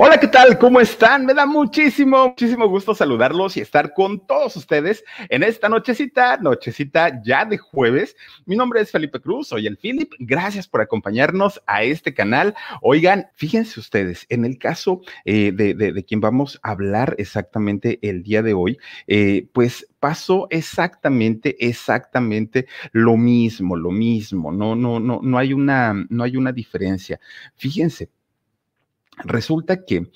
Hola, ¿qué tal? ¿Cómo están? Me da muchísimo, muchísimo gusto saludarlos y estar con todos ustedes en esta nochecita, nochecita ya de jueves. Mi nombre es Felipe Cruz, soy el Philip. Gracias por acompañarnos a este canal. Oigan, fíjense ustedes, en el caso eh, de, de, quien vamos a hablar exactamente el día de hoy, eh, pues pasó exactamente, exactamente lo mismo, lo mismo. No, no, no, no hay una, no hay una diferencia. Fíjense, resulta que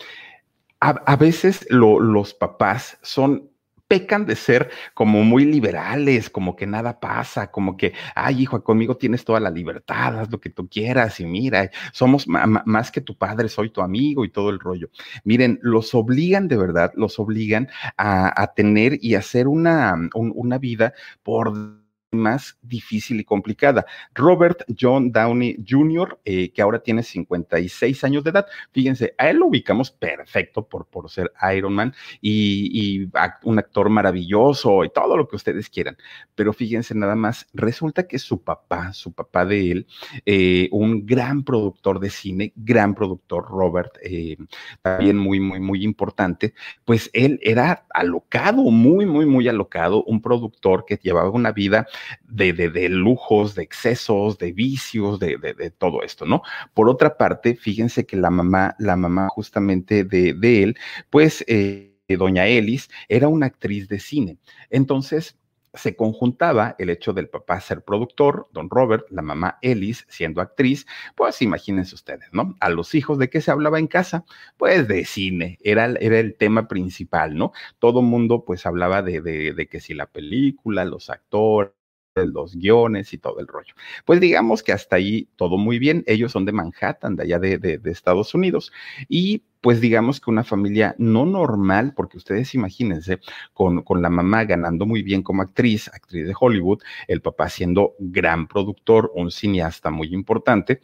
a, veces los papás son pecan de ser como muy liberales, como que nada pasa, como que, ay, hijo, conmigo tienes toda la libertad, haz lo que tú quieras y mira, somos más que tu padre, soy tu amigo y todo el rollo. Miren, los obligan de verdad, los obligan a, tener y hacer una, una vida por más difícil y complicada. Robert John Downey Jr., eh, que ahora tiene 56 años de edad, fíjense, a él lo ubicamos perfecto por, por ser Iron Man y, un actor maravilloso y todo lo que ustedes quieran. Pero fíjense nada más, resulta que su papá, su papá de él, eh, un gran productor de cine, gran productor, Robert, eh, también muy, muy, muy importante, pues él era alocado, muy, muy, muy alocado, un productor que llevaba una vida de, de, lujos, de excesos, de vicios, de, de, todo esto, ¿no? Por otra parte, fíjense que la mamá, la mamá justamente de, él, pues, eh, doña Ellis, era una actriz de cine. Entonces, se conjuntaba el hecho del papá ser productor, don Robert, la mamá Ellis siendo actriz, pues imagínense ustedes, ¿no? A los hijos de qué se hablaba en casa, pues de cine, era, era el tema principal, ¿no? Todo mundo pues hablaba de, de, de que si la película, los actores, los guiones y todo el rollo. Pues digamos que hasta ahí todo muy bien. Ellos son de Manhattan, de allá de, de, Estados Unidos. Y pues digamos que una familia no normal, porque ustedes imagínense, con, con, la mamá ganando muy bien como actriz, actriz de Hollywood, el papá siendo gran productor, un cineasta muy importante,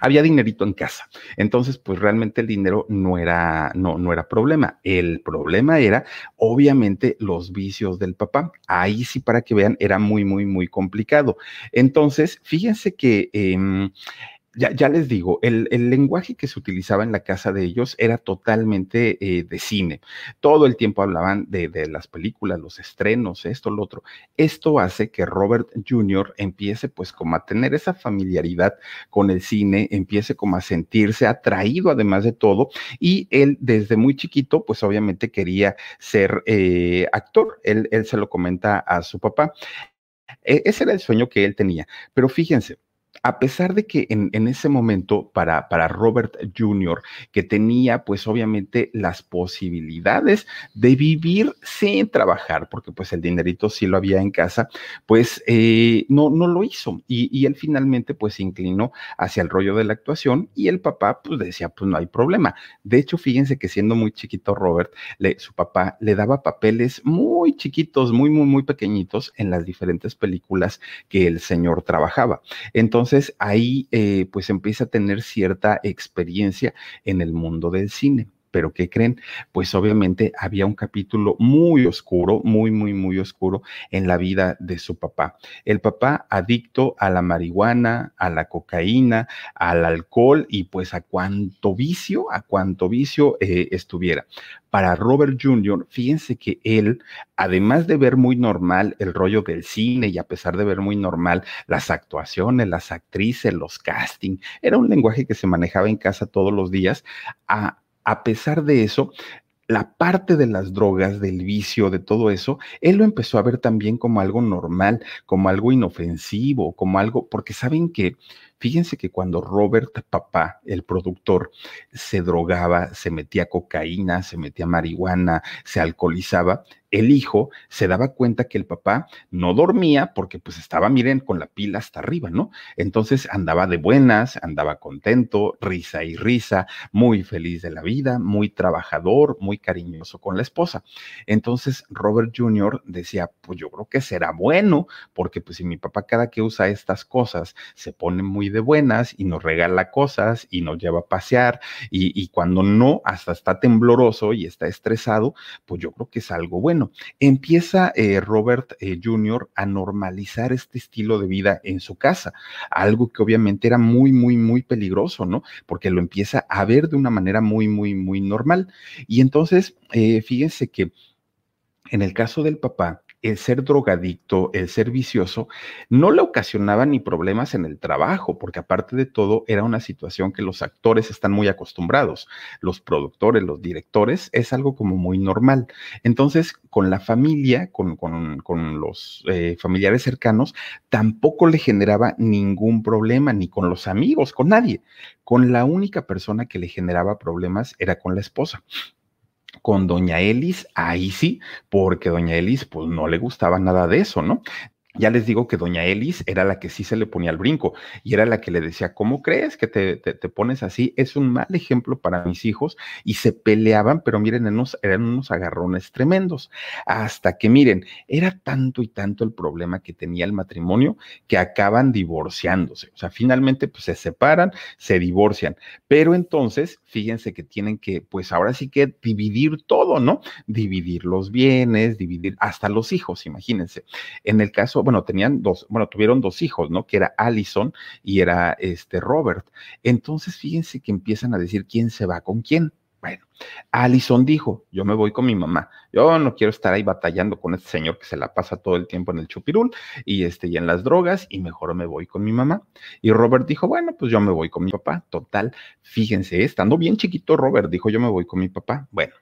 había dinerito en casa. Entonces, pues realmente el dinero no era, no, no era problema. El problema era, obviamente, los vicios del papá. Ahí sí, para que vean, era muy, muy, muy complicado. Entonces, fíjense que em, ya, les digo, el, lenguaje que se utilizaba en la casa de ellos era totalmente eh, de cine. Todo el tiempo hablaban de, las películas, los estrenos, esto, lo otro. Esto hace que Robert Jr. empiece pues como a tener esa familiaridad con el cine, empiece como a sentirse atraído además de todo. Y él desde muy chiquito pues obviamente quería ser eh, actor. Él, se lo comenta a su papá. E, ese era el sueño que él tenía. Pero fíjense, a pesar de que en, ese momento para, para, Robert Jr., que tenía pues obviamente las posibilidades de vivir sin trabajar, porque pues el dinerito sí lo había en casa, pues eh, no, no lo hizo. Y, él finalmente pues se inclinó hacia el rollo de la actuación y el papá pues decía pues no hay problema. De hecho, fíjense que siendo muy chiquito Robert, su papá le daba papeles muy chiquitos, muy, muy, muy pequeñitos en las diferentes películas que el señor trabajaba. Entonces, entonces ahí eh, pues empieza a tener cierta experiencia en el mundo del cine. Pero ¿qué creen? Pues obviamente había un capítulo muy oscuro, muy, muy, muy oscuro en la vida de su papá. El papá adicto a la marihuana, a la cocaína, al alcohol y pues a cuánto vicio, a cuánto vicio eh, estuviera. Para Robert Jr., fíjense que él, además de ver muy normal el rollo del cine y a pesar de ver muy normal las actuaciones, las actrices, los castings, era un lenguaje que se manejaba en casa todos los días, a, a pesar de eso, la parte de las drogas, del vicio, de todo eso, él lo empezó a ver también como algo normal, como algo inofensivo, como algo, porque saben que Fíjense que cuando Robert Papá, el productor, se drogaba, se metía cocaína, se metía marihuana, se alcoholizaba, el hijo se daba cuenta que el papá no dormía porque pues estaba, miren, con la pila hasta arriba, ¿no? Entonces andaba de buenas, andaba contento, risa y risa, muy feliz de la vida, muy trabajador, muy cariñoso con la esposa. Entonces Robert Jr. decía, pues yo creo que será bueno, porque pues si mi papá cada que usa estas cosas se pone muy de buenas y nos regala cosas y nos lleva a pasear y, cuando no, hasta está tembloroso y está estresado, pues yo creo que es algo bueno. Empieza eh, Robert eh, Jr. a normalizar este estilo de vida en su casa, algo que obviamente era muy, muy, muy peligroso, ¿no? Porque lo empieza a ver de una manera muy, muy, muy normal. Y entonces, eh, fíjense que en el caso del papá, el ser drogadicto, el ser vicioso, no le ocasionaba ni problemas en el trabajo, porque aparte de todo era una situación que los actores están muy acostumbrados, los productores, los directores, es algo como muy normal. Entonces, con la familia, con, los eh, familiares cercanos, tampoco le generaba ningún problema, ni con los amigos, con nadie. Con la única persona que le generaba problemas era con la esposa con doña Elis, ahí sí, porque doña Elis pues no le gustaba nada de eso, ¿no? Ya les digo que doña Elis era la que sí se le ponía al brinco y era la que le decía, ¿cómo crees que te, pones así? Es un mal ejemplo para mis hijos y se peleaban, pero miren, eran unos agarrones tremendos. Hasta que miren, era tanto y tanto el problema que tenía el matrimonio que acaban divorciándose. O sea, finalmente pues se separan, se divorcian. Pero entonces, fíjense que tienen que, pues ahora sí que dividir todo, ¿no? Dividir los bienes, dividir hasta los hijos, imagínense. En el caso bueno, tenían dos, bueno, tuvieron dos hijos, ¿no? Que era Allison y era este Robert. Entonces, fíjense que empiezan a decir quién se va con quién. Bueno, Allison dijo, yo me voy con mi mamá, yo no quiero estar ahí batallando con este señor que se la pasa todo el tiempo en el chupirul y, este, y en las drogas y mejor me voy con mi mamá. Y Robert dijo, bueno, pues yo me voy con mi papá. Total, fíjense, estando bien chiquito, Robert dijo, yo me voy con mi papá. Bueno,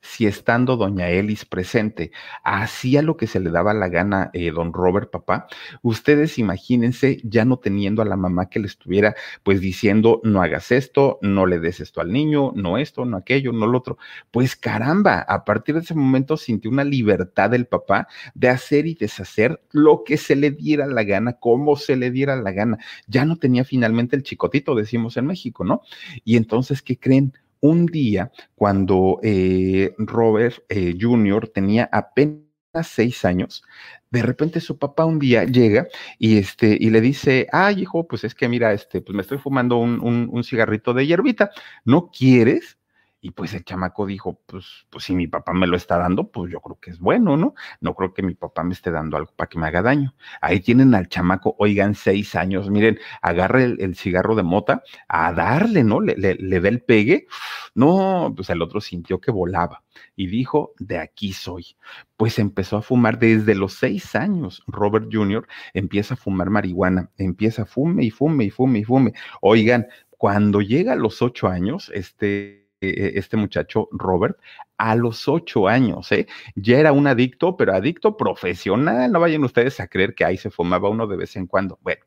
si estando doña Elis presente hacía lo que se le daba la gana eh, don Robert papá, ustedes imagínense ya no teniendo a la mamá que le estuviera pues diciendo no hagas esto, no le des esto al niño, no esto, no aquello, no lo otro. Pues caramba, a partir de ese momento sintió una libertad del papá de hacer y deshacer lo que se le diera la gana, como se le diera la gana. Ya no tenía finalmente el chicotito, decimos en México, ¿no? Y entonces, ¿qué creen? Un día cuando eh, Robert eh, Jr. tenía apenas seis años, de repente su papá un día llega y, este, y le dice, ay hijo, pues es que mira, este, pues me estoy fumando un, un cigarrito de hierbita, ¿no quieres? Y pues el chamaco dijo, pues, pues si mi papá me lo está dando, pues yo creo que es bueno, ¿no? No creo que mi papá me esté dando algo para que me haga daño. Ahí tienen al chamaco, oigan, seis años, miren, agarre el, cigarro de mota a darle, ¿no? Le, le, le el pegue. No, pues el otro sintió que volaba y dijo, de aquí soy. Pues empezó a fumar desde los seis años. Robert Jr. empieza a fumar marihuana, empieza a fume y fume y fume y fume. Oigan, cuando llega a los ocho años, este este muchacho Robert a los ocho años, ¿eh? Ya era un adicto, pero adicto profesional. No vayan ustedes a creer que ahí se fumaba uno de vez en cuando. Bueno,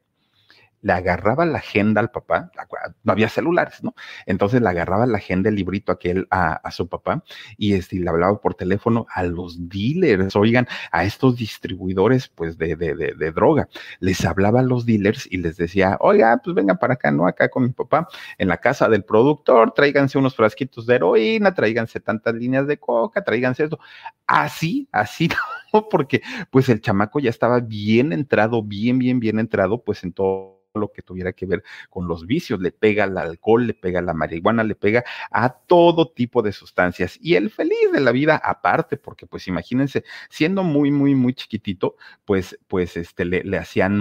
le agarraba la agenda al papá, no había celulares, ¿no? Entonces le agarraba la agenda, el librito aquel a, a su papá y, este, le hablaba por teléfono a los dealers, oigan, a estos distribuidores, pues, de, de, de, de, droga. Les hablaba a los dealers y les decía, oiga, pues vengan para acá, ¿no? Acá con mi papá, en la casa del productor, tráiganse unos frasquitos de heroína, tráiganse tantas líneas de coca, tráiganse esto. así, así, ¿no? porque pues el chamaco ya estaba bien entrado, bien, bien, bien entrado, pues en todo lo que tuviera que ver con los vicios, le pega al alcohol, le pega a la marihuana, le pega a todo tipo de sustancias. Y el feliz de la vida aparte, porque pues imagínense, siendo muy, muy, muy chiquitito, pues, pues este, le, le hacían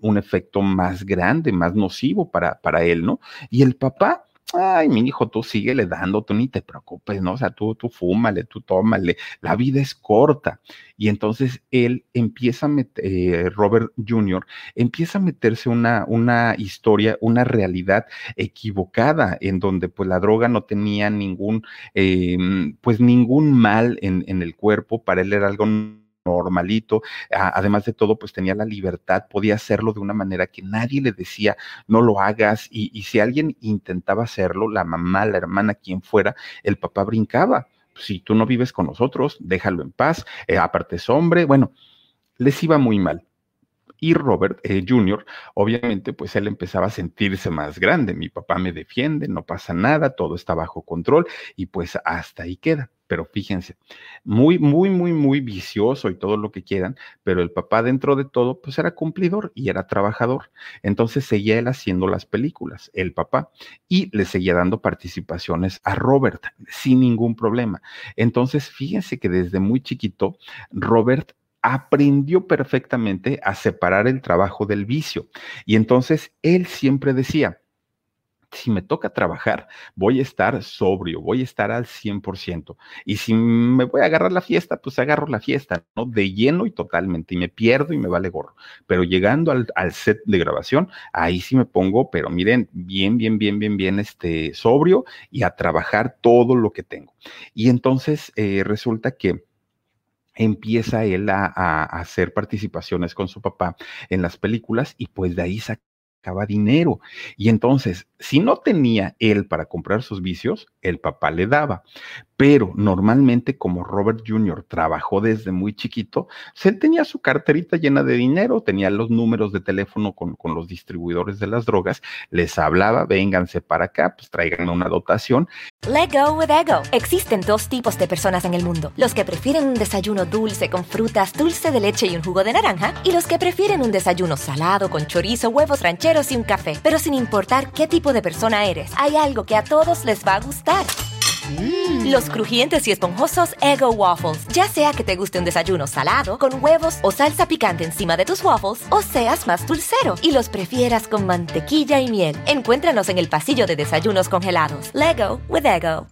un efecto más grande, más nocivo para, para él, ¿no? Y el papá, ay, mi hijo, tú síguele dando, tú ni te preocupes, ¿no? O sea, tú, tú fúmale, tú tómale, la vida es corta. Y entonces él empieza a meter, eh, Robert Jr., empieza a meterse una, una historia, una realidad equivocada, en donde pues la droga no tenía ningún, eh, pues ningún mal en, en el cuerpo, para él era algo normalito, además de todo, pues tenía la libertad, podía hacerlo de una manera que nadie le decía, no lo hagas, y, si alguien intentaba hacerlo, la mamá, la hermana, quien fuera, el papá brincaba. Si tú no vives con nosotros, déjalo en paz, eh, aparte es hombre, bueno, les iba muy mal. Y Robert eh, Jr., obviamente, pues él empezaba a sentirse más grande. Mi papá me defiende, no pasa nada, todo está bajo control y pues hasta ahí queda. Pero fíjense, muy, muy, muy, muy vicioso y todo lo que quieran, pero el papá dentro de todo, pues era cumplidor y era trabajador. Entonces seguía él haciendo las películas, el papá, y le seguía dando participaciones a Robert sin ningún problema. Entonces, fíjense que desde muy chiquito, Robert aprendió perfectamente a separar el trabajo del vicio. Y entonces él siempre decía, si me toca trabajar, voy a estar sobrio, voy a estar al 100%. Y si me voy a agarrar la fiesta, pues agarro la fiesta, ¿no? De lleno y totalmente, y me pierdo y me vale gorro. Pero llegando al, set de grabación, ahí sí me pongo, pero miren, bien, bien, bien, bien, bien, este, sobrio y a trabajar todo lo que tengo. Y entonces eh, resulta que empieza él a, a, hacer participaciones con su papá en las películas y pues de ahí sacaba dinero. Y entonces, si no tenía él para comprar sus vicios, el papá le daba. Pero normalmente, como Robert Jr. trabajó desde muy chiquito, él tenía su carterita llena de dinero, tenía los números de teléfono con, con los distribuidores de las drogas, les hablaba, vénganse para acá, pues traigan una dotación. Let go with ego. Existen dos tipos de personas en el mundo: los que prefieren un desayuno dulce con frutas, dulce de leche y un jugo de naranja, y los que prefieren un desayuno salado con chorizo, huevos rancheros y un café. Pero sin importar qué tipo de persona eres, hay algo que a todos les va a gustar. Mm. Los crujientes y esponjosos Ego Waffles. Ya sea que te guste un desayuno salado, con huevos o salsa picante encima de tus waffles, o seas más dulcero y los prefieras con mantequilla y miel. Encuéntranos en el pasillo de desayunos congelados. Lego with Ego.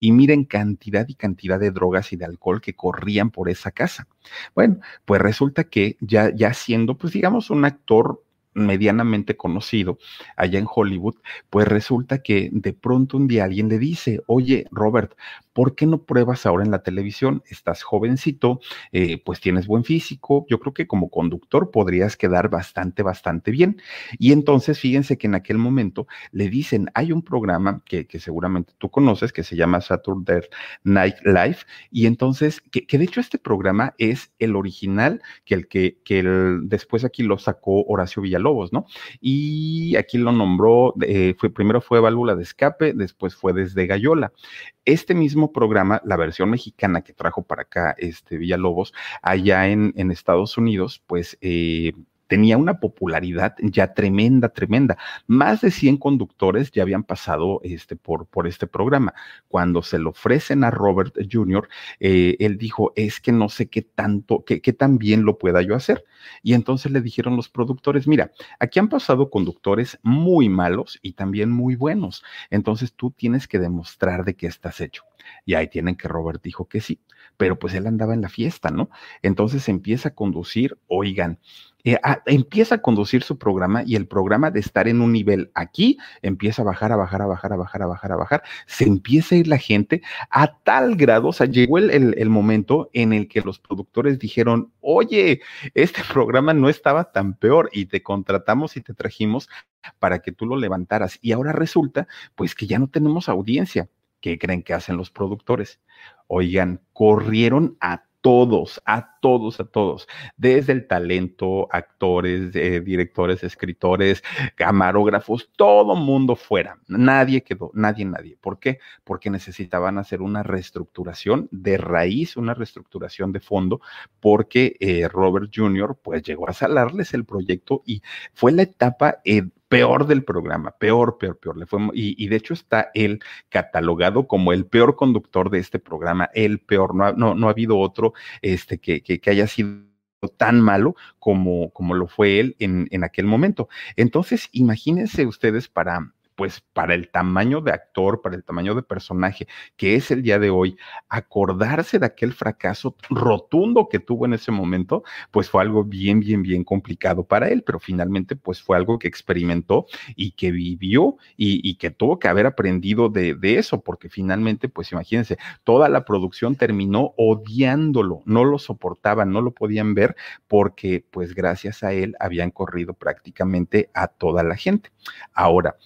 Y miren cantidad y cantidad de drogas y de alcohol que corrían por esa casa. Bueno, pues resulta que ya, ya siendo, pues digamos, un actor medianamente conocido allá en Hollywood, pues resulta que de pronto un día alguien le dice, oye, Robert, ¿por qué no pruebas ahora en la televisión? Estás jovencito, eh, pues tienes buen físico, yo creo que como conductor podrías quedar bastante, bastante bien. Y entonces fíjense que en aquel momento le dicen, hay un programa que, que seguramente tú conoces que se llama Saturday Night Live, y entonces, que, que de hecho este programa es el original, que el que, que el, después aquí lo sacó Horacio Villalobos, ¿no? Y aquí lo nombró, eh, fue, primero fue Válvula de Escape, después fue Desde Gallola. Este mismo programa, la versión mexicana que trajo para acá este Villalobos, allá en, en Estados Unidos, pues eh, tenía una popularidad ya tremenda, tremenda. Más de 100 conductores ya habían pasado este, por, por este programa. Cuando se lo ofrecen a Robert Jr., eh, él dijo, es que no sé qué tanto, qué, qué tan bien lo pueda yo hacer. Y entonces le dijeron los productores, mira, aquí han pasado conductores muy malos y también muy buenos. Entonces tú tienes que demostrar de qué estás hecho. Y ahí tienen que Robert dijo que sí, pero pues él andaba en la fiesta, ¿no? Entonces empieza a conducir, oigan, eh, a, empieza a conducir su programa y el programa de estar en un nivel aquí empieza a bajar, a bajar, a bajar, a bajar, a bajar, a bajar. Se empieza a ir la gente a tal grado, o sea, llegó el, el, el momento en el que los productores dijeron, oye, este programa no estaba tan peor y te contratamos y te trajimos para que tú lo levantaras. Y ahora resulta, pues, que ya no tenemos audiencia. ¿Qué creen que hacen los productores? Oigan, corrieron a todos, a todos, a todos, desde el talento, actores, eh, directores, escritores, camarógrafos, todo mundo fuera. Nadie quedó, nadie, nadie. ¿Por qué? Porque necesitaban hacer una reestructuración de raíz, una reestructuración de fondo, porque eh, Robert Jr. pues llegó a salarles el proyecto y fue la etapa peor del programa, peor, peor, peor. Le fue, y, de hecho está él catalogado como el peor conductor de este programa, el peor. No ha, no, no ha habido otro este, que, que, que haya sido tan malo como, como lo fue él en, en aquel momento. Entonces, imagínense ustedes para, pues para el tamaño de actor, para el tamaño de personaje que es el día de hoy, acordarse de aquel fracaso rotundo que tuvo en ese momento, pues fue algo bien, bien, bien complicado para él, pero finalmente pues fue algo que experimentó y que vivió y, que tuvo que haber aprendido de, de, eso, porque finalmente pues imagínense, toda la producción terminó odiándolo, no lo soportaban, no lo podían ver porque pues gracias a él habían corrido prácticamente a toda la gente. Ahora,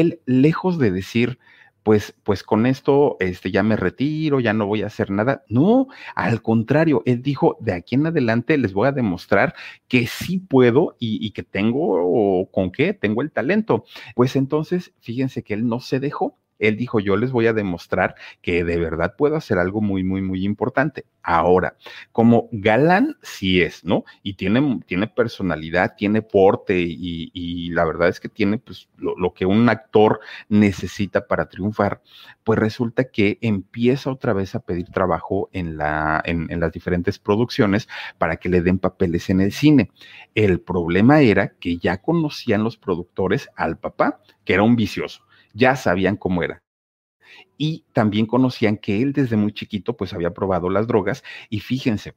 él, lejos de decir, pues, pues con esto este, ya me retiro, ya no voy a hacer nada. No, al contrario, él dijo, de aquí en adelante les voy a demostrar que sí puedo y, y que tengo, con qué, tengo el talento. Pues entonces, fíjense que él no se dejó él dijo, yo les voy a demostrar que de verdad puedo hacer algo muy, muy, muy importante. Ahora, como galán sí es, ¿no? Y tiene, tiene personalidad, tiene porte y, la verdad es que tiene pues lo, que un actor necesita para triunfar, pues resulta que empieza otra vez a pedir trabajo en, la, en las diferentes producciones para que le den papeles en el cine. El problema era que ya conocían los productores al papá, que era un vicioso ya sabían cómo era. Y también conocían que él desde muy chiquito pues había probado las drogas y fíjense,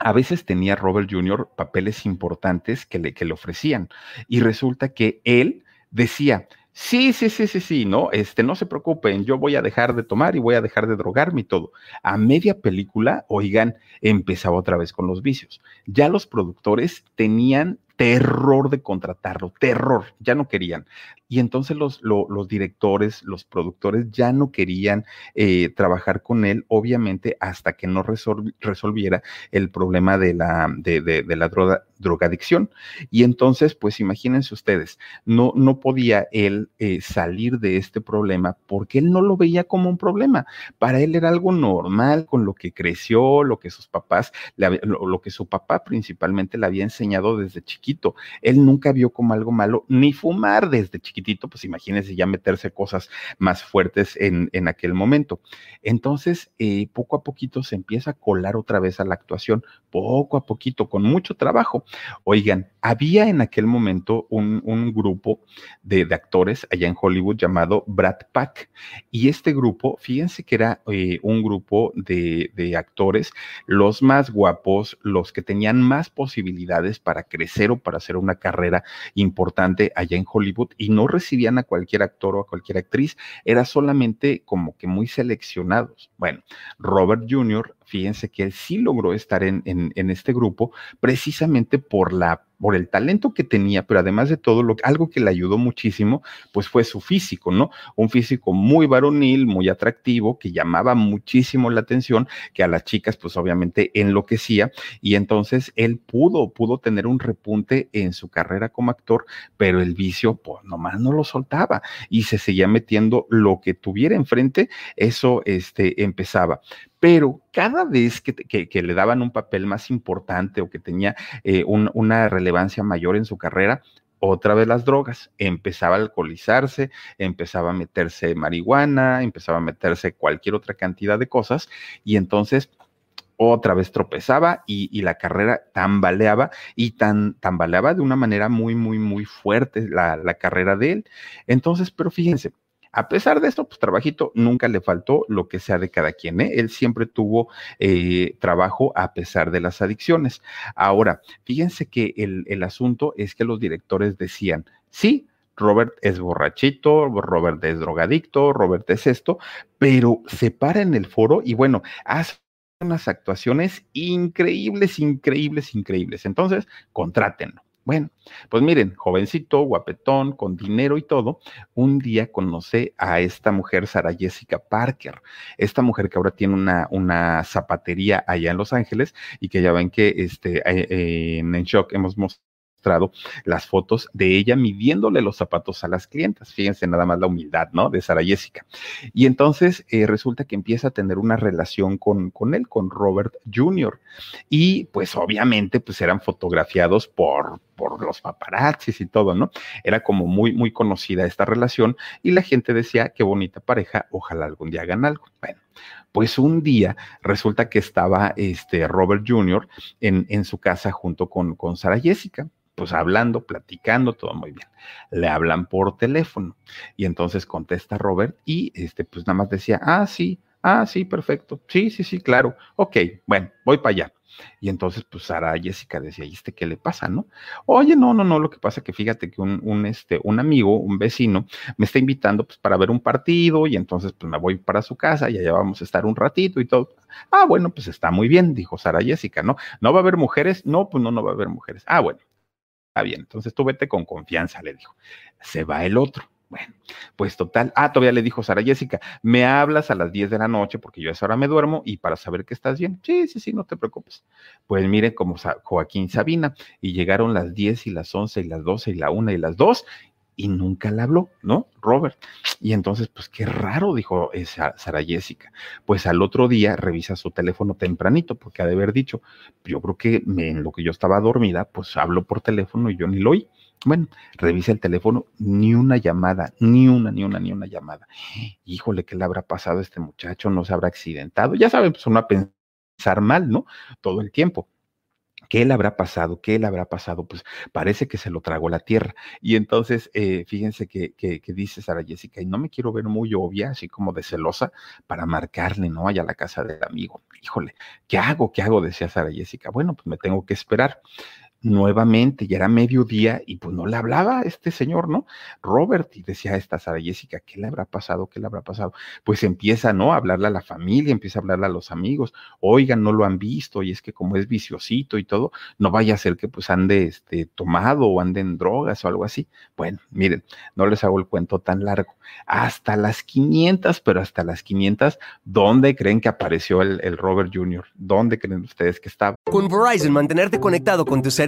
a veces tenía Robert Jr. papeles importantes que le, que le ofrecían y resulta que él decía, Sí, sí, sí, sí, sí, no, este, no se preocupen, yo voy a dejar de tomar y voy a dejar de drogarme y todo. A media película, oigan, empezaba otra vez con los vicios. Ya los productores tenían terror de contratarlo, terror, ya no querían. Y entonces los, lo, los directores, los productores ya no querían eh, trabajar con él, obviamente, hasta que no resol resolviera el problema de la, de, de la droga, drogadicción. Y entonces, pues imagínense ustedes, no, no podía él eh, salir de este problema porque él no lo veía como un problema. Para él era algo normal con lo que creció, lo que sus papás, le, lo, lo que su papá principalmente le había enseñado desde chiquito. Él nunca vio como algo malo ni fumar desde chiquitito, pues imagínense ya meterse cosas más fuertes en, en aquel momento. Entonces, eh, poco a poquito se empieza a colar otra vez a la actuación, poco a poquito, con mucho trabajo. Oigan, había en aquel momento un, un grupo de, actores allá en Hollywood llamado Brad Pack, y este grupo, fíjense que era eh, un grupo de, de actores, los más guapos, los que tenían más posibilidades para crecer o para hacer una carrera importante allá en Hollywood y no recibían a cualquier actor o a cualquier actriz, era solamente como que muy seleccionados. Bueno, Robert Jr., fíjense que él sí logró estar en, en, en este grupo precisamente por la por el talento que tenía, pero además de todo, lo, algo que le ayudó muchísimo, pues fue su físico, ¿no? Un físico muy varonil, muy atractivo, que llamaba muchísimo la atención, que a las chicas, pues obviamente enloquecía, y entonces él pudo, pudo tener un repunte en su carrera como actor, pero el vicio, pues nomás no lo soltaba y se seguía metiendo lo que tuviera enfrente, eso este, empezaba pero cada vez que, le daban un papel más importante o que tenía eh, un, una relevancia mayor en su carrera, otra vez las drogas, empezaba a alcoholizarse, empezaba a meterse marihuana, empezaba a meterse cualquier otra cantidad de cosas y entonces otra vez tropezaba y, y, la carrera tambaleaba y tan, tambaleaba de una manera muy, muy, muy fuerte la, la carrera de él. Entonces, pero fíjense, a pesar de esto, pues trabajito nunca le faltó lo que sea de cada quien. ¿eh? Él siempre tuvo eh, trabajo a pesar de las adicciones. Ahora, fíjense que el, el asunto es que los directores decían, sí, Robert es borrachito, Robert es drogadicto, Robert es esto, pero se para en el foro y bueno, hace unas actuaciones increíbles, increíbles, increíbles. Entonces, contrátenlo. Bueno, pues miren, jovencito, guapetón, con dinero y todo, un día conoce a esta mujer, Sara Jessica Parker, esta mujer que ahora tiene una, una zapatería allá en Los Ángeles y que ya ven que este, eh, en Shock hemos mostrado las fotos de ella midiéndole los zapatos a las clientas. Fíjense nada más la humildad, ¿no? De Sara Jessica. Y entonces eh, resulta que empieza a tener una relación con, con él, con Robert Jr. Y pues obviamente pues eran fotografiados por, por los paparazzis y todo, ¿no? Era como muy, muy conocida esta relación y la gente decía, qué bonita pareja, ojalá algún día hagan algo. Bueno, pues un día resulta que estaba este Robert Jr. en, en su casa junto con, con Sara Jessica pues hablando, platicando, todo muy bien. Le hablan por teléfono y entonces contesta Robert y este pues nada más decía, ah, sí, ah, sí, perfecto, sí, sí, sí, claro, ok, bueno, voy para allá. Y entonces, pues Sara Jessica decía, ¿y este qué le pasa, no? Oye, no, no, no, lo que pasa que fíjate que un, un, este, un amigo, un vecino, me está invitando pues para ver un partido y entonces pues me voy para su casa y allá vamos a estar un ratito y todo. Ah, bueno, pues está muy bien, dijo Sara Jessica, ¿no? ¿No va a haber mujeres? No, pues no, no va a haber mujeres. Ah, bueno, bien, entonces tú vete con confianza, le dijo. Se va el otro. Bueno, pues total. Ah, todavía le dijo Sara Jessica, me hablas a las 10 de la noche porque yo a esa hora me duermo y para saber que estás bien. Sí, sí, sí, no te preocupes. Pues mire como Joaquín Sabina y llegaron las 10 y las 11 y las 12 y la 1 y las 2 y nunca le habló, ¿no? Robert. Y entonces, pues qué raro, dijo esa Sara Jessica. Pues al otro día revisa su teléfono tempranito, porque ha de haber dicho, yo creo que en lo que yo estaba dormida, pues hablo por teléfono y yo ni lo oí. Bueno, revisa el teléfono, ni una llamada, ni una, ni una, ni una llamada. Híjole, ¿qué le habrá pasado a este muchacho? ¿No se habrá accidentado? Ya saben, pues uno a pensar mal, ¿no? Todo el tiempo. ¿Qué le habrá pasado? ¿Qué le habrá pasado? Pues parece que se lo tragó la tierra. Y entonces, eh, fíjense que, que, dice Sara Jessica, y no me quiero ver muy obvia, así como de celosa, para marcarle, ¿no? Allá a la casa del amigo. Híjole, ¿qué hago? ¿Qué hago? Decía Sara Jessica. Bueno, pues me tengo que esperar nuevamente, ya era mediodía y pues no le hablaba este señor, ¿no? Robert, y decía esta Sara Jessica, ¿qué le habrá pasado? ¿Qué le habrá pasado? Pues empieza, ¿no? A hablarle a la familia, empieza a hablarle a los amigos, oigan, no lo han visto, y es que como es viciosito y todo, no vaya a ser que pues ande este, tomado o ande en drogas o algo así. Bueno, miren, no les hago el cuento tan largo. Hasta las 500, pero hasta las 500, ¿dónde creen que apareció el, el Robert Jr.? ¿Dónde creen ustedes que estaba? Con Verizon, mantenerte conectado con tu ser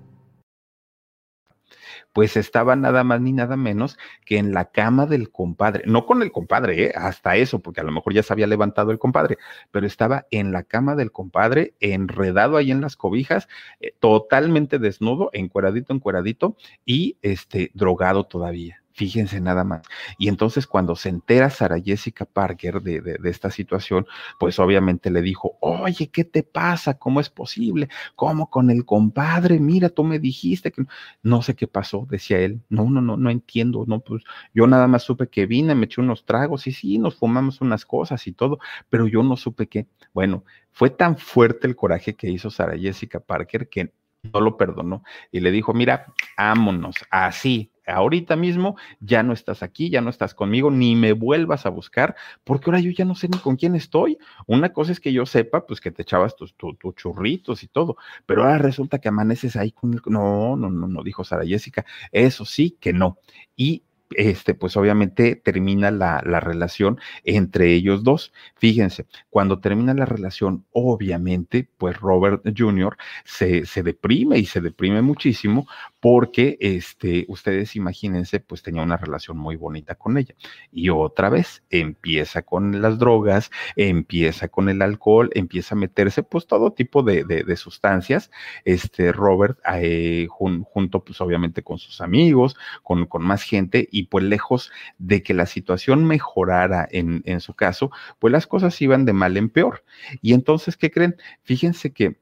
pues estaba nada más ni nada menos que en la cama del compadre, no con el compadre, ¿eh? hasta eso, porque a lo mejor ya se había levantado el compadre, pero estaba en la cama del compadre, enredado ahí en las cobijas, eh, totalmente desnudo, encueradito, encueradito y este drogado todavía. Fíjense nada más. Y entonces cuando se entera Sara Jessica Parker de, de, esta situación, pues obviamente le dijo, oye, ¿qué te pasa? ¿Cómo es posible? ¿Cómo con el compadre? Mira, tú me dijiste que no sé qué pasó, decía él. No, no, no, no entiendo. No, pues yo nada más supe que vine, me eché unos tragos y sí, nos fumamos unas cosas y todo, pero yo no supe qué. Bueno, fue tan fuerte el coraje que hizo Sara Jessica Parker que no lo perdonó y le dijo, mira, ámonos, así, ahorita mismo ya no estás aquí, ya no estás conmigo, ni me vuelvas a buscar, porque ahora yo ya no sé ni con quién estoy. Una cosa es que yo sepa, pues que te echabas tus, churritos y todo, pero ahora resulta que amaneces ahí con el... No, no, no, no, dijo Sara Jessica, eso sí que no. Y este, pues obviamente termina la, la, relación entre ellos dos. Fíjense, cuando termina la relación, obviamente, pues Robert Jr. se deprime y se deprime muchísimo porque, este, ustedes imagínense, pues tenía una relación muy bonita con ella. Y otra vez empieza con las drogas, empieza con el alcohol, empieza a meterse pues todo tipo de, de, sustancias, este Robert, eh, junto pues obviamente con sus amigos, con, con más gente y pues lejos de que la situación mejorara en, en su caso, pues las cosas iban de mal en peor. Y entonces, ¿qué creen? Fíjense que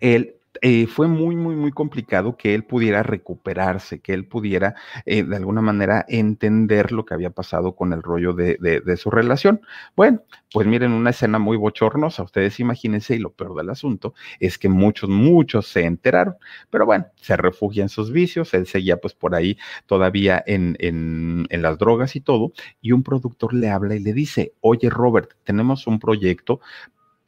él eh, fue muy, muy, muy complicado que él pudiera recuperarse, que él pudiera eh, de alguna manera entender lo que había pasado con el rollo de, de, su relación. Bueno, pues miren, una escena muy bochornosa, ustedes imagínense, y lo peor del asunto es que muchos, muchos se enteraron, pero bueno, se refugia en sus vicios, él seguía pues por ahí todavía en, en, en las drogas y todo, y un productor le habla y le dice, oye Robert, tenemos un proyecto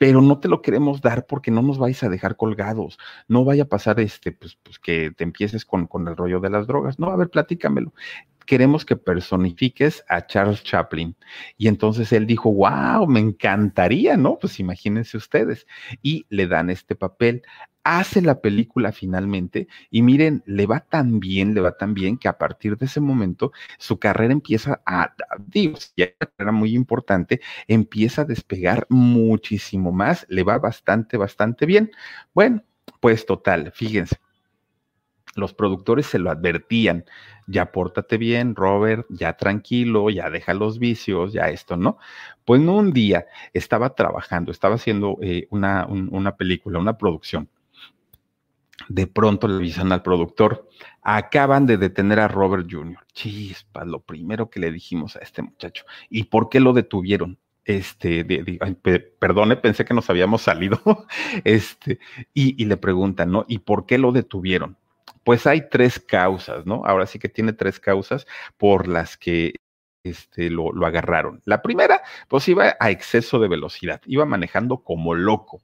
pero no te lo queremos dar porque no nos vais a dejar colgados. No vaya a pasar este, pues, pues que te empieces con, con el rollo de las drogas. No, a ver, platícamelo queremos que personifiques a Charles Chaplin. Y entonces él dijo, wow, me encantaría, ¿no? Pues imagínense ustedes. Y le dan este papel hace la película finalmente y miren, le va tan bien, le va tan bien que a partir de ese momento su carrera empieza a, digo, ya una carrera muy importante, empieza a despegar muchísimo más, le va bastante, bastante bien. Bueno, pues total, fíjense. Los productores se lo advertían, ya pórtate bien, Robert, ya tranquilo, ya deja los vicios, ya esto, ¿no? Pues no un día estaba trabajando, estaba haciendo eh, una, una película, una producción, de pronto le avisan al productor, acaban de detener a Robert Jr. Chispa, lo primero que le dijimos a este muchacho. ¿Y por qué lo detuvieron? Este, perdone, pensé que nos habíamos salido. Este, y, le preguntan, ¿no? ¿Y por qué lo detuvieron? Pues hay tres causas, ¿no? Ahora sí que tiene tres causas por las que este, lo, lo, agarraron. La primera, pues iba a exceso de velocidad, iba manejando como loco.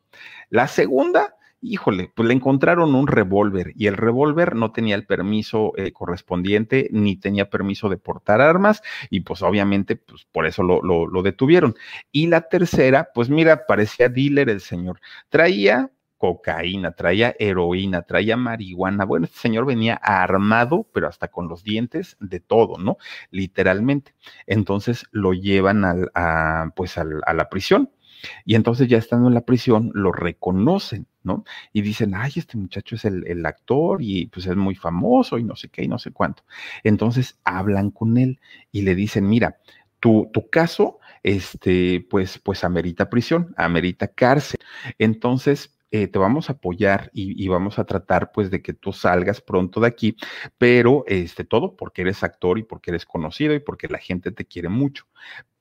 La segunda, híjole, pues le encontraron un revólver y el revólver no tenía el permiso eh, correspondiente ni tenía permiso de portar armas y pues obviamente pues por eso lo, lo, detuvieron. Y la tercera, pues mira, parecía dealer el señor. Traía cocaína, traía heroína, traía marihuana. Bueno, este señor venía armado, pero hasta con los dientes de todo, ¿no? Literalmente. Entonces lo llevan al, a, pues a la prisión. Y entonces ya estando en la prisión, lo reconocen, ¿no? Y dicen, ay, este muchacho es el, el, actor y pues es muy famoso y no sé qué y no sé cuánto. Entonces hablan con él y le dicen, mira, tu, tu caso, este, pues, pues amerita prisión, amerita cárcel. Entonces, eh, te vamos a apoyar y, vamos a tratar pues de que tú salgas pronto de aquí, pero este todo porque eres actor y porque eres conocido y porque la gente te quiere mucho.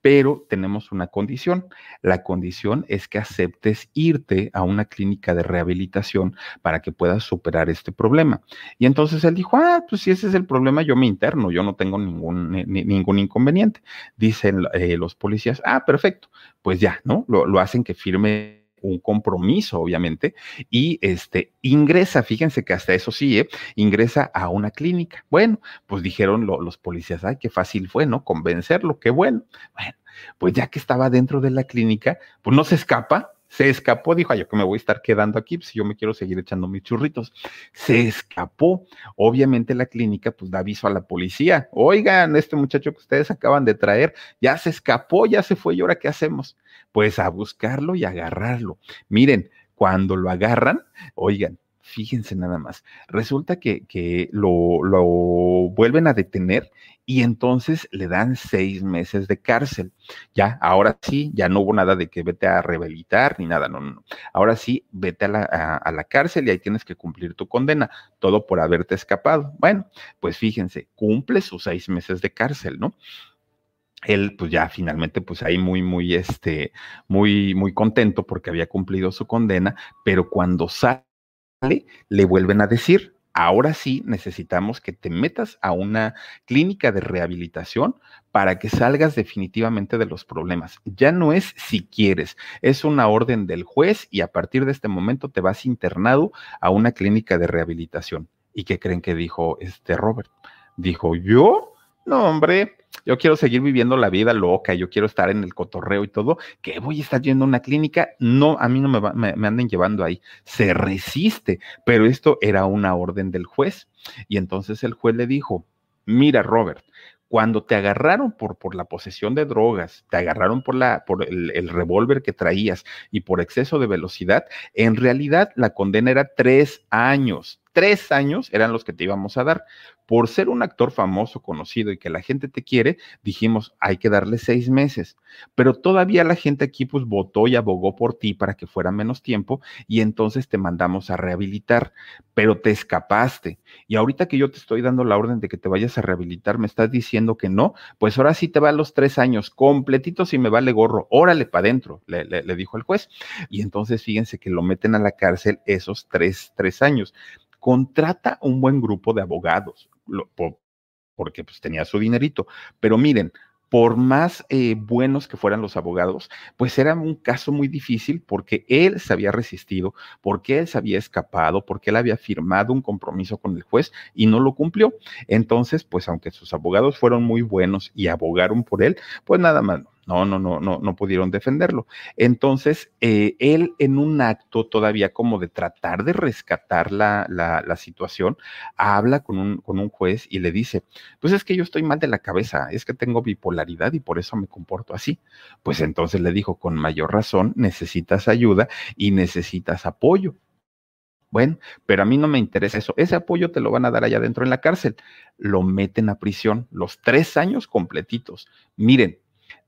Pero tenemos una condición. La condición es que aceptes irte a una clínica de rehabilitación para que puedas superar este problema. Y entonces él dijo, ah, pues si ese es el problema, yo me interno, yo no tengo ningún, ni, ningún inconveniente. Dicen eh, los policías, ah, perfecto, pues ya, ¿no? Lo hacen que firme un compromiso, obviamente, y este ingresa, fíjense que hasta eso sí, ¿eh? ingresa a una clínica. Bueno, pues dijeron lo, los policías, ay, qué fácil fue, ¿no? Convencerlo, qué bueno. Bueno, pues ya que estaba dentro de la clínica, pues no se escapa, se escapó, dijo, ay, yo que me voy a estar quedando aquí, pues yo me quiero seguir echando mis churritos. Se escapó. Obviamente la clínica pues da aviso a la policía. Oigan, este muchacho que ustedes acaban de traer, ya se escapó, ya se fue, ¿y ahora qué hacemos? Pues a buscarlo y agarrarlo. Miren, cuando lo agarran, oigan, fíjense nada más, resulta que, lo, vuelven a detener y entonces le dan seis meses de cárcel. Ya, ahora sí, ya no hubo nada de que vete a rehabilitar ni nada, no, no, no. Ahora sí, vete a la, a la cárcel y ahí tienes que cumplir tu condena, todo por haberte escapado. Bueno, pues fíjense, cumple sus seis meses de cárcel, ¿no? él pues ya finalmente pues ahí muy muy este muy muy contento porque había cumplido su condena, pero cuando sale le vuelven a decir, ahora sí necesitamos que te metas a una clínica de rehabilitación para que salgas definitivamente de los problemas. Ya no es si quieres, es una orden del juez y a partir de este momento te vas internado a una clínica de rehabilitación. ¿Y qué creen que dijo este Robert? Dijo, ¿yo? No, hombre, yo quiero seguir viviendo la vida loca, yo quiero estar en el cotorreo y todo, que voy a estar yendo a una clínica, no, a mí no me, va, me, anden llevando ahí, se resiste, pero esto era una orden del juez. Y entonces el juez le dijo, mira Robert, cuando te agarraron por, por la posesión de drogas, te agarraron por, la, por el, el revólver que traías y por exceso de velocidad, en realidad la condena era tres años tres años eran los que te íbamos a dar. Por ser un actor famoso, conocido y que la gente te quiere, dijimos, hay que darle seis meses. Pero todavía la gente aquí pues votó y abogó por ti para que fuera menos tiempo y entonces te mandamos a rehabilitar, pero te escapaste. Y ahorita que yo te estoy dando la orden de que te vayas a rehabilitar, me estás diciendo que no, pues ahora sí te va a los tres años completitos y me vale gorro, órale para adentro, le, le, dijo el juez. Y entonces fíjense que lo meten a la cárcel esos tres, tres años contrata un buen grupo de abogados, porque pues tenía su dinerito. Pero miren, por más eh, buenos que fueran los abogados, pues era un caso muy difícil porque él se había resistido, porque él se había escapado, porque él había firmado un compromiso con el juez y no lo cumplió. Entonces, pues aunque sus abogados fueron muy buenos y abogaron por él, pues nada más no, no, no, no, no pudieron defenderlo. Entonces, eh, él en un acto todavía como de tratar de rescatar la, la, situación, habla con un, con un juez y le dice, pues es que yo estoy mal de la cabeza, es que tengo bipolaridad y por eso me comporto así. Pues entonces le dijo, con mayor razón, necesitas ayuda y necesitas apoyo. Bueno, pero a mí no me interesa eso. Ese apoyo te lo van a dar allá adentro en la cárcel. Lo meten a prisión los tres años completitos. Miren,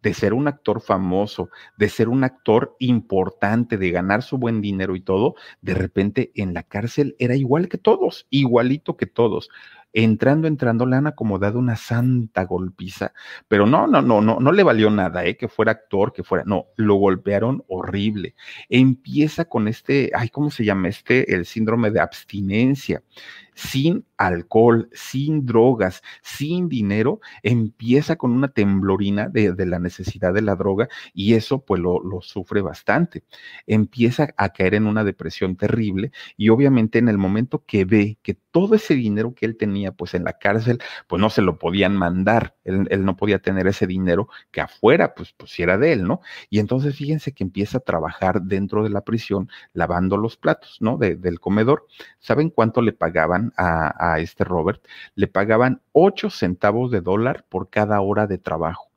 de ser un actor famoso, de ser un actor importante, de ganar su buen dinero y todo, de repente en la cárcel era igual que todos, igualito que todos entrando, entrando, le han acomodado una santa golpiza, pero no, no, no, no, no le valió nada, ¿eh? que fuera actor, que fuera, no, lo golpearon horrible. Empieza con este, ay, ¿cómo se llama este? El síndrome de abstinencia sin alcohol, sin drogas, sin dinero, empieza con una temblorina de, la necesidad de la droga y eso pues lo, lo, sufre bastante. Empieza a caer en una depresión terrible y obviamente en el momento que ve que todo ese dinero que él tenía pues en la cárcel pues no se lo podían mandar, él, no podía tener ese dinero que afuera pues, pues era de él, ¿no? Y entonces fíjense que empieza a trabajar dentro de la prisión lavando los platos, ¿no? del comedor. ¿Saben cuánto le pagaban? a, este Robert, le pagaban 8 centavos de dólar por cada hora de trabajo.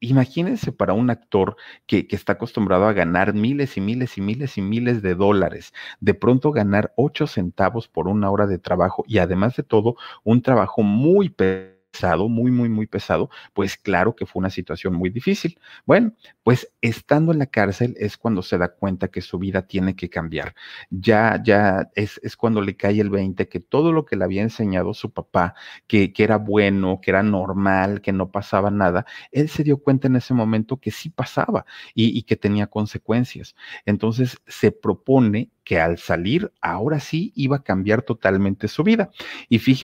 Imagínense para un actor que, que, está acostumbrado a ganar miles y miles y miles y miles de dólares, de pronto ganar 8 centavos por una hora de trabajo y además de todo, un trabajo muy pesado pesado, muy, muy, muy pesado, pues claro que fue una situación muy difícil. Bueno, pues estando en la cárcel es cuando se da cuenta que su vida tiene que cambiar. Ya, ya es, es cuando le cae el 20 que todo lo que le había enseñado su papá, que, que era bueno, que era normal, que no pasaba nada, él se dio cuenta en ese momento que sí pasaba y, que tenía consecuencias. Entonces se propone que al salir, ahora sí iba a cambiar totalmente su vida. Y fíjate.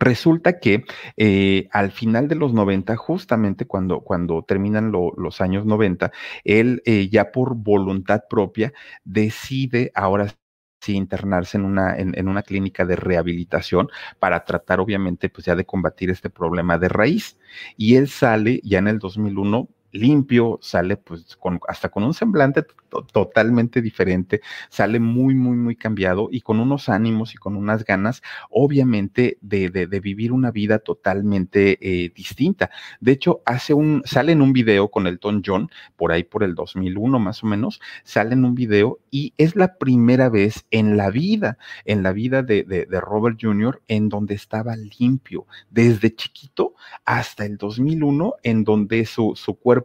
Resulta que eh, al final de los 90, justamente cuando, cuando terminan los años 90, él eh, ya por voluntad propia decide ahora sí internarse en una, en, una clínica de rehabilitación para tratar obviamente pues ya de combatir este problema de raíz. Y él sale ya en el 2001 limpio, sale pues con, hasta con un semblante totalmente diferente, sale muy, muy, muy cambiado y con unos ánimos y con unas ganas, obviamente, de, de, vivir una vida totalmente eh, distinta. De hecho, hace un, sale en un video con Elton John, por ahí por el 2001 más o menos, sale en un video y es la primera vez en la vida, en la vida de, de Robert Jr., en donde estaba limpio, desde chiquito hasta el 2001, en donde su, su cuerpo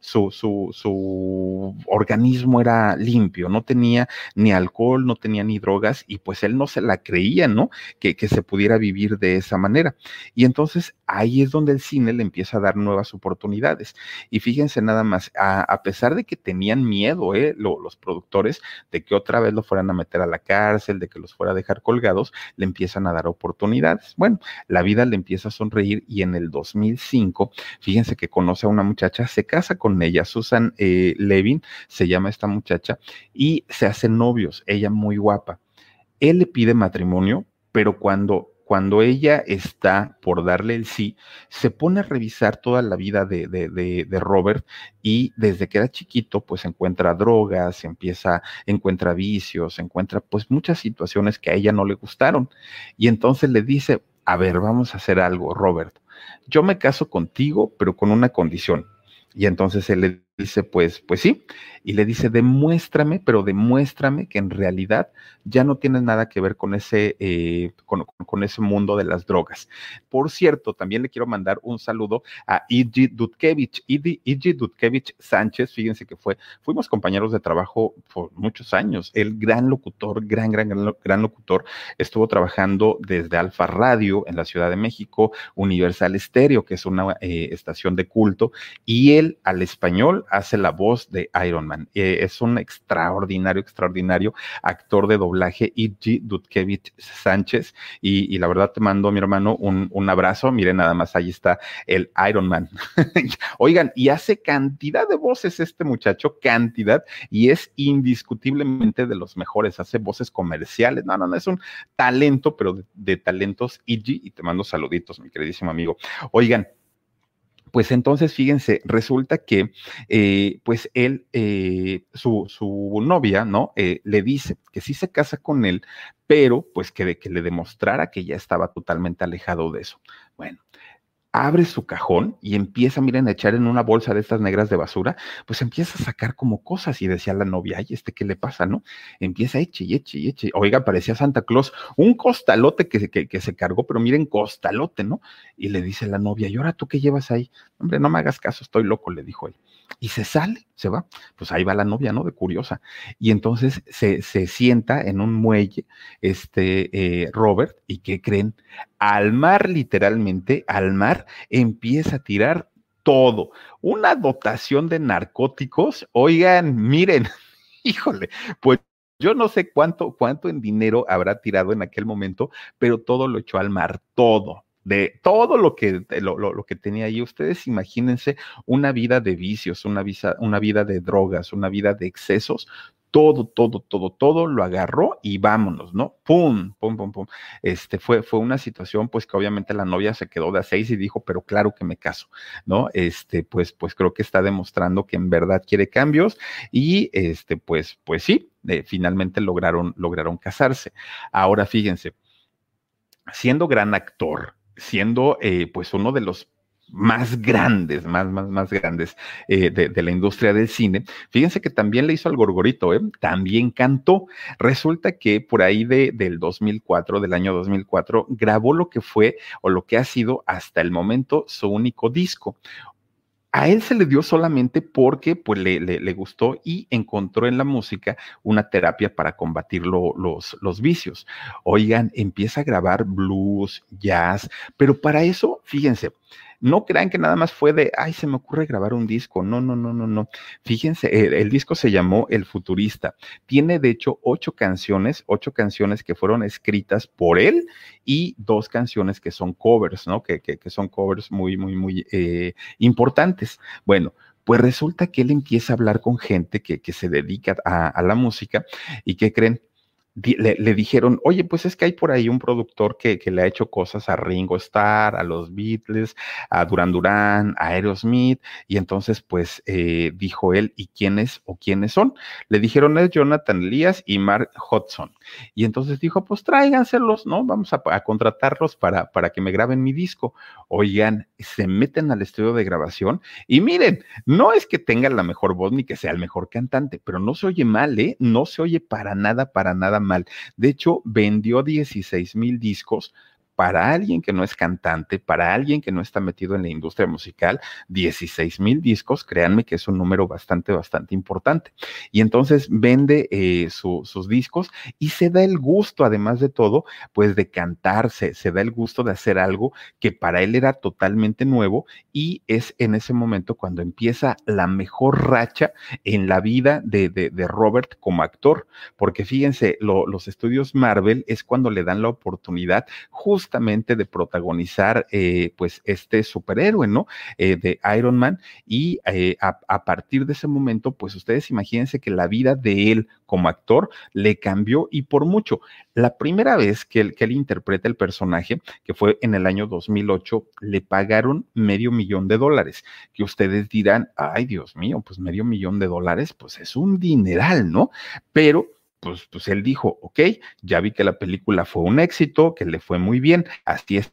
su, su, su organismo era limpio, no tenía ni alcohol, no tenía ni drogas y pues él no se la creía, ¿no? Que, que se pudiera vivir de esa manera. Y entonces ahí es donde el cine le empieza a dar nuevas oportunidades. Y fíjense nada más, a, pesar de que tenían miedo ¿eh? los productores de que otra vez lo fueran a meter a la cárcel, de que los fuera a dejar colgados, le empiezan a dar oportunidades. Bueno, la vida le empieza a sonreír y en el 2005, fíjense que conoce a una muchacha, se casa con ella, Susan eh, Levin se llama esta muchacha, y se hacen novios, ella muy guapa él le pide matrimonio, pero cuando cuando ella está por darle el sí, se pone a revisar toda la vida de, de, de, Robert y desde que era chiquito, pues encuentra drogas, empieza, encuentra vicios, encuentra pues muchas situaciones que a ella no le gustaron. Y entonces le dice, a ver, vamos a hacer algo, Robert. Yo me caso contigo, pero con una condición. Y entonces él le dice, pues, pues sí, y le dice, demuéstrame, pero demuéstrame que en realidad ya no tienes nada que ver con ese, eh, con, con, ese mundo de las drogas. Por cierto, también le quiero mandar un saludo a Igi Dudkevich, Igi Dudkevich Sánchez, fíjense que fue, fuimos compañeros de trabajo por muchos años, el gran locutor, gran, gran, gran, gran locutor, estuvo trabajando desde Alfa Radio en la Ciudad de México, Universal Stereo, que es una eh, estación de culto, y él al español hace la voz de Iron Man. Eh, es un extraordinario, extraordinario actor de doblaje, Ig Dudkevich Sánchez. Y, la verdad te mando, mi hermano, un, un, abrazo. Miren, nada más ahí está el Iron Man. Oigan, y hace cantidad de voces este muchacho, cantidad, y es indiscutiblemente de los mejores. Hace voces comerciales. No, no, no, es un talento, pero de, talentos, Ig, y te mando saluditos, mi queridísimo amigo. Oigan, pues entonces, fíjense, resulta que, eh, pues él, eh, su, su, novia, ¿no? Eh, le dice que sí se casa con él, pero pues que, que le demostrara que ya estaba totalmente alejado de eso. Bueno, abre su cajón y empieza, miren, a echar en una bolsa de estas negras de basura, pues empieza a sacar como cosas y decía la novia, ay, este, ¿qué le pasa, no? Empieza, eche y eche y eche. Oiga, parecía Santa Claus, un costalote que, que, que se cargó, pero miren, costalote, ¿no? Y le dice la novia, ¿y ahora tú qué llevas ahí? Hombre, no me hagas caso, estoy loco, le dijo él y se sale, se va. Pues ahí va la novia, ¿no? De curiosa. Y entonces se, se sienta en un muelle, este eh, Robert, y ¿qué creen? Al mar, literalmente, al mar, empieza a tirar todo. Una dotación de narcóticos. Oigan, miren, híjole, pues yo no sé cuánto, cuánto en dinero habrá tirado en aquel momento, pero todo lo echó al mar, todo, de todo lo que, lo, lo, que tenía ahí. Ustedes imagínense una vida de vicios, una, una vida de drogas, una vida de excesos. Todo, todo, todo, todo lo agarró y vámonos, ¿no? Pum, pum, pum, pum. Este fue, fue una situación, pues que obviamente la novia se quedó de a seis y dijo, pero claro que me caso, ¿no? Este, pues, pues creo que está demostrando que en verdad quiere cambios y este, pues, pues sí, eh, finalmente lograron, lograron casarse. Ahora fíjense, siendo gran actor, siendo eh, pues uno de los más grandes, más, más, más grandes eh, de, la industria del cine. Fíjense que también le hizo al Gorgorito, ¿eh? también cantó. Resulta que por ahí de, del 2004, del año 2004, grabó lo que fue o lo que ha sido hasta el momento su único disco a él se le dio solamente porque pues, le, le, gustó y encontró en la música una terapia para combatir los, los vicios. Oigan, empieza a grabar blues, jazz, pero para eso, fíjense, no crean que nada más fue de, ay, se me ocurre grabar un disco. No, no, no, no, no. Fíjense, el, disco se llamó El Futurista. Tiene, de hecho, ocho canciones, ocho canciones que fueron escritas por él y dos canciones que son covers, ¿no? Que, que, son covers muy, muy, muy eh, importantes. Bueno, pues resulta que él empieza a hablar con gente que, que se dedica a, la música y que creen, le, dijeron, oye, pues es que hay por ahí un productor que, que, le ha hecho cosas a Ringo Starr, a los Beatles, a Duran Duran, a Aerosmith, y entonces pues eh, dijo él, ¿y quiénes o quiénes son? Le dijeron, es Jonathan Elias y Mark Hudson. Y entonces dijo, pues tráiganselos, ¿no? Vamos a, contratarlos para, para que me graben mi disco. Oigan, se meten al estudio de grabación y miren, no es que tenga la mejor voz ni que sea el mejor cantante, pero no se oye mal, ¿eh? No se oye para nada, para nada. De hecho, vendió 16 mil discos para alguien que no es cantante, para alguien que no está metido en la industria musical, 16 mil discos, créanme que es un número bastante, bastante importante. Y entonces vende eh, sus discos y se da el gusto, además de todo, pues de cantarse, se da el gusto de hacer algo que para él era totalmente nuevo y es en ese momento cuando empieza la mejor racha en la vida de, de, Robert como actor, porque fíjense, los estudios Marvel es cuando le dan la oportunidad justo justamente de protagonizar eh, pues este superhéroe, ¿no? Eh, de Iron Man y eh, a, a, partir de ese momento pues ustedes imagínense que la vida de él como actor le cambió y por mucho. La primera vez que él, que él interpreta el personaje, que fue en el año 2008, le pagaron medio millón de dólares, que ustedes dirán, ay Dios mío, pues medio millón de dólares, pues es un dineral, ¿no? Pero pues, pues él dijo, ok, ya vi que la película fue un éxito, que le fue muy bien, así es,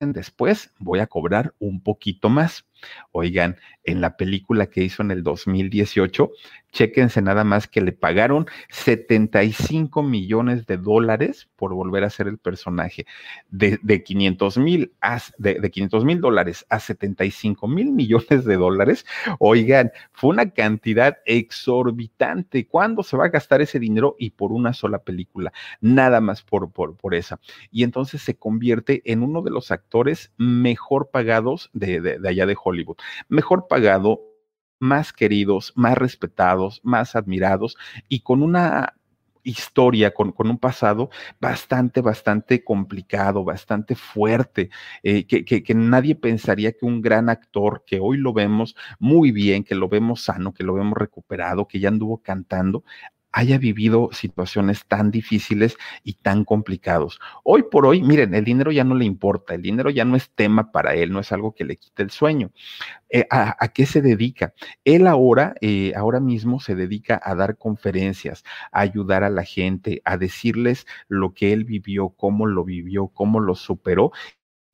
después voy a cobrar un poquito más. Oigan, en la película que hizo en el 2018, chéquense nada más que le pagaron 75 millones de dólares por volver a ser el personaje. De, de 500 mil de, de 500 mil dólares a 75 mil millones de dólares. Oigan, fue una cantidad exorbitante. ¿Cuándo se va a gastar ese dinero? Y por una sola película, nada más por, por, por esa. Y entonces se convierte en uno de los actores mejor pagados de, de, de allá de Hollywood. Mejor pagado, más queridos, más respetados, más admirados y con una historia, con, un pasado bastante, bastante complicado, bastante fuerte, eh, que, nadie pensaría que un gran actor, que hoy lo vemos muy bien, que lo vemos sano, que lo vemos recuperado, que ya anduvo cantando, haya vivido situaciones tan difíciles y tan complicados. Hoy por hoy, miren, el dinero ya no le importa, el dinero ya no es tema para él, no es algo que le quite el sueño. Eh, ¿a, ¿a, qué se dedica? Él ahora, eh, ahora mismo se dedica a dar conferencias, a ayudar a la gente, a decirles lo que él vivió, cómo lo vivió, cómo lo superó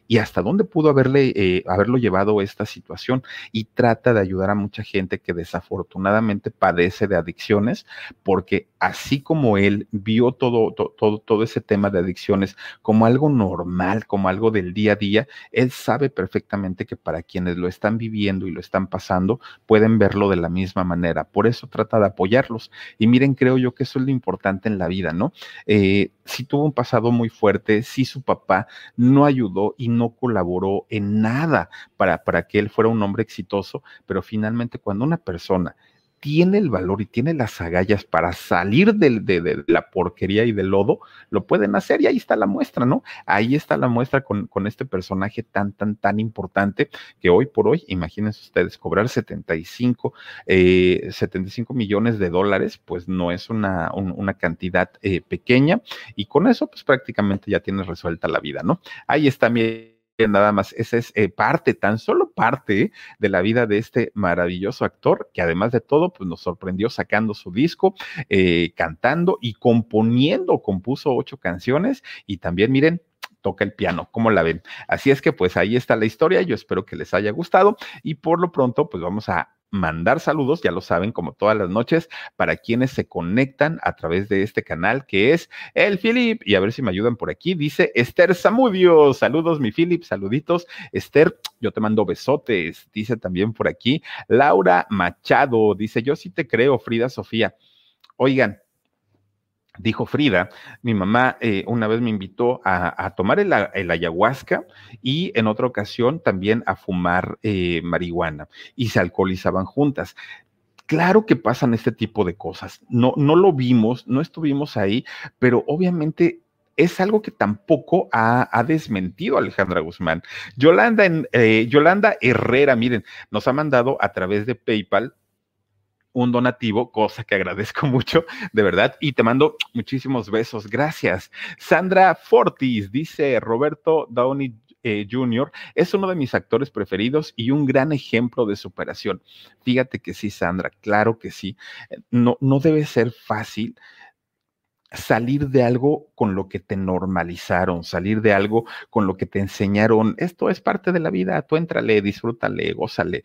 y hasta dónde pudo haberle, eh, haberlo llevado esta situación. Y trata de ayudar a mucha gente que desafortunadamente padece de adicciones, porque así como él vio todo, todo, todo ese tema de adicciones como algo normal, como algo del día a día, él sabe perfectamente que para quienes lo están viviendo y lo están pasando, pueden verlo de la misma manera. Por eso trata de apoyarlos. Y miren, creo yo que eso es lo importante en la vida, ¿no? Eh, si tuvo un pasado muy fuerte, si su papá no ayudó y no colaboró en nada para, para que él fuera un hombre exitoso, pero finalmente cuando una persona tiene el valor y tiene las agallas para salir de, de, de, la porquería y del lodo, lo pueden hacer y ahí está la muestra, ¿no? Ahí está la muestra con, con este personaje tan, tan, tan importante que hoy por hoy, imagínense ustedes, cobrar 75, eh, 75 millones de dólares, pues no es una, un, una cantidad eh, pequeña y con eso pues prácticamente ya tienes resuelta la vida, ¿no? Ahí está mi nada más, esa es eh, parte, tan solo parte de la vida de este maravilloso actor, que además de todo, pues nos sorprendió sacando su disco, eh, cantando y componiendo, compuso ocho canciones y también, miren, toca el piano, ¿cómo la ven? Así es que pues ahí está la historia, yo espero que les haya gustado y por lo pronto pues vamos a mandar saludos, ya lo saben, como todas las noches, para quienes se conectan a través de este canal que es el Philip. Y a ver si me ayudan por aquí. Dice Esther Zamudio. Saludos, mi Philip, saluditos. Esther, yo te mando besotes. Dice también por aquí Laura Machado. Dice, yo sí te creo, Frida Sofía. Oigan, dijo Frida, mi mamá eh, una vez me invitó a, tomar el, ayahuasca y en otra ocasión también a fumar eh, marihuana y se alcoholizaban juntas. Claro que pasan este tipo de cosas. No, no lo vimos, no estuvimos ahí, pero obviamente es algo que tampoco ha, desmentido Alejandra Guzmán. Yolanda, eh, Yolanda Herrera, miren, nos ha mandado a través de PayPal un donativo, cosa que agradezco mucho, de verdad, y te mando muchísimos besos. Gracias. Sandra Fortis dice Roberto Downey eh, Jr. es uno de mis actores preferidos y un gran ejemplo de superación. Fíjate que sí, Sandra, claro que sí. No, no debe ser fácil salir de algo con lo que te normalizaron, salir de algo con lo que te enseñaron. Esto es parte de la vida, tú entrale, disfrútale, gózale.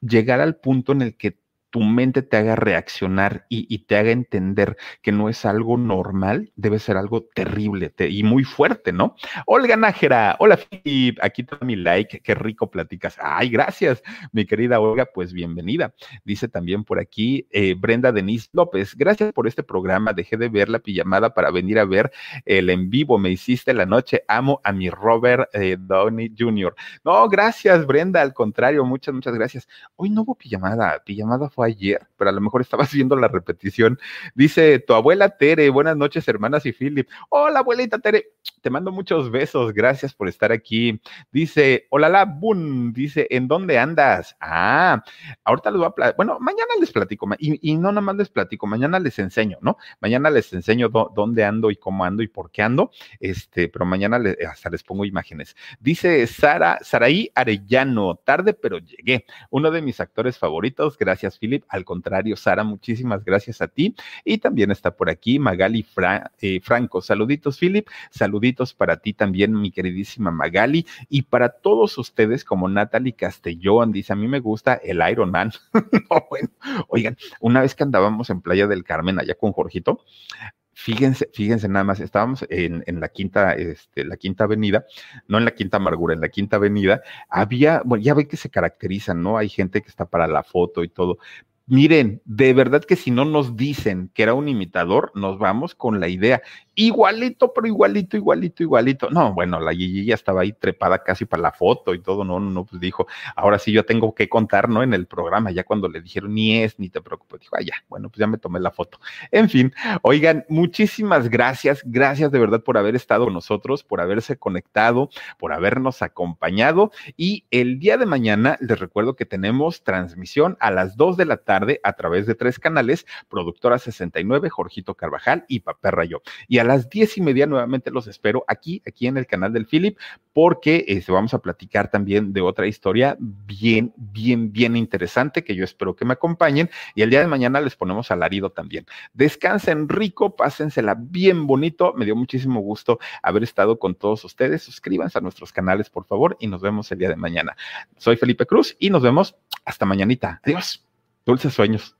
Llegar al punto en el que tu mente te haga reaccionar y, te haga entender que no es algo normal, debe ser algo terrible te, y muy fuerte, ¿no? Olga Nájera, hola Philip, aquí está mi like, qué rico platicas. Ay, gracias, mi querida Olga, pues bienvenida. Dice también por aquí eh, Brenda Denise López, gracias por este programa, dejé de ver la pijamada para venir a ver el en vivo, me hiciste la noche, amo a mi Robert eh, Downey Jr. No, gracias Brenda, al contrario, muchas, muchas gracias. Hoy no hubo pijamada, pijamada fue ayer, pero a lo mejor estabas viendo la repetición. Dice tu abuela Tere, buenas noches, hermanas y Philip. Hola, abuelita Tere, te mando muchos besos, gracias por estar aquí. Dice, hola, la bun, dice, ¿en dónde andas? Ah, ahorita les voy a platicar, bueno, mañana les platico, y, no nada más les platico, mañana les enseño, ¿no? Mañana les enseño dónde ando y cómo ando y por qué ando, este, pero mañana hasta les pongo imágenes. Dice Sara, Saraí Arellano, tarde pero llegué, uno de mis actores favoritos, gracias Philip, al contrario, Sara, muchísimas gracias a ti, y también está por aquí Magali eh, Franco, saluditos Philip, saluditos para ti también, mi queridísima Magali, y para todos ustedes como Natalie Castellón, dice, a mí me gusta el Iron Man. bueno, oigan, una vez que andábamos en Playa del Carmen allá con Jorgito, fíjense, fíjense nada más, estábamos en, la quinta, este, la quinta avenida, no en la quinta amargura, en la quinta avenida, había, bueno, ya ven que se caracterizan, ¿no? Hay gente que está para la foto y todo, Miren, de verdad que si no nos dicen que era un imitador, nos vamos con la idea. Igualito, pero igualito, igualito, igualito. No, bueno, la Gigi ya estaba ahí trepada casi para la foto y todo, no, no, pues dijo, ahora sí yo tengo que contar, ¿no? En el programa, ya cuando le dijeron ni es, ni te preocupes, dijo, ah, ya, bueno, pues ya me tomé la foto. En fin, oigan, muchísimas gracias, gracias de verdad por haber estado con nosotros, por haberse conectado, por habernos acompañado y el día de mañana les recuerdo que tenemos transmisión a las 2 de la tarde a través de tres canales, Productora 69, Jorgito Carvajal y Paperra Yo. Y a las diez y media nuevamente los espero aquí, aquí en el canal del Philip, porque este, vamos a platicar también de otra historia bien, bien, bien interesante que yo espero que me acompañen. Y el día de mañana les ponemos alarido también. Descansen rico, pásensela bien bonito. Me dio muchísimo gusto haber estado con todos ustedes. Suscríbanse a nuestros canales, por favor, y nos vemos el día de mañana. Soy Felipe Cruz y nos vemos hasta mañanita. Adiós. Dulces sueños.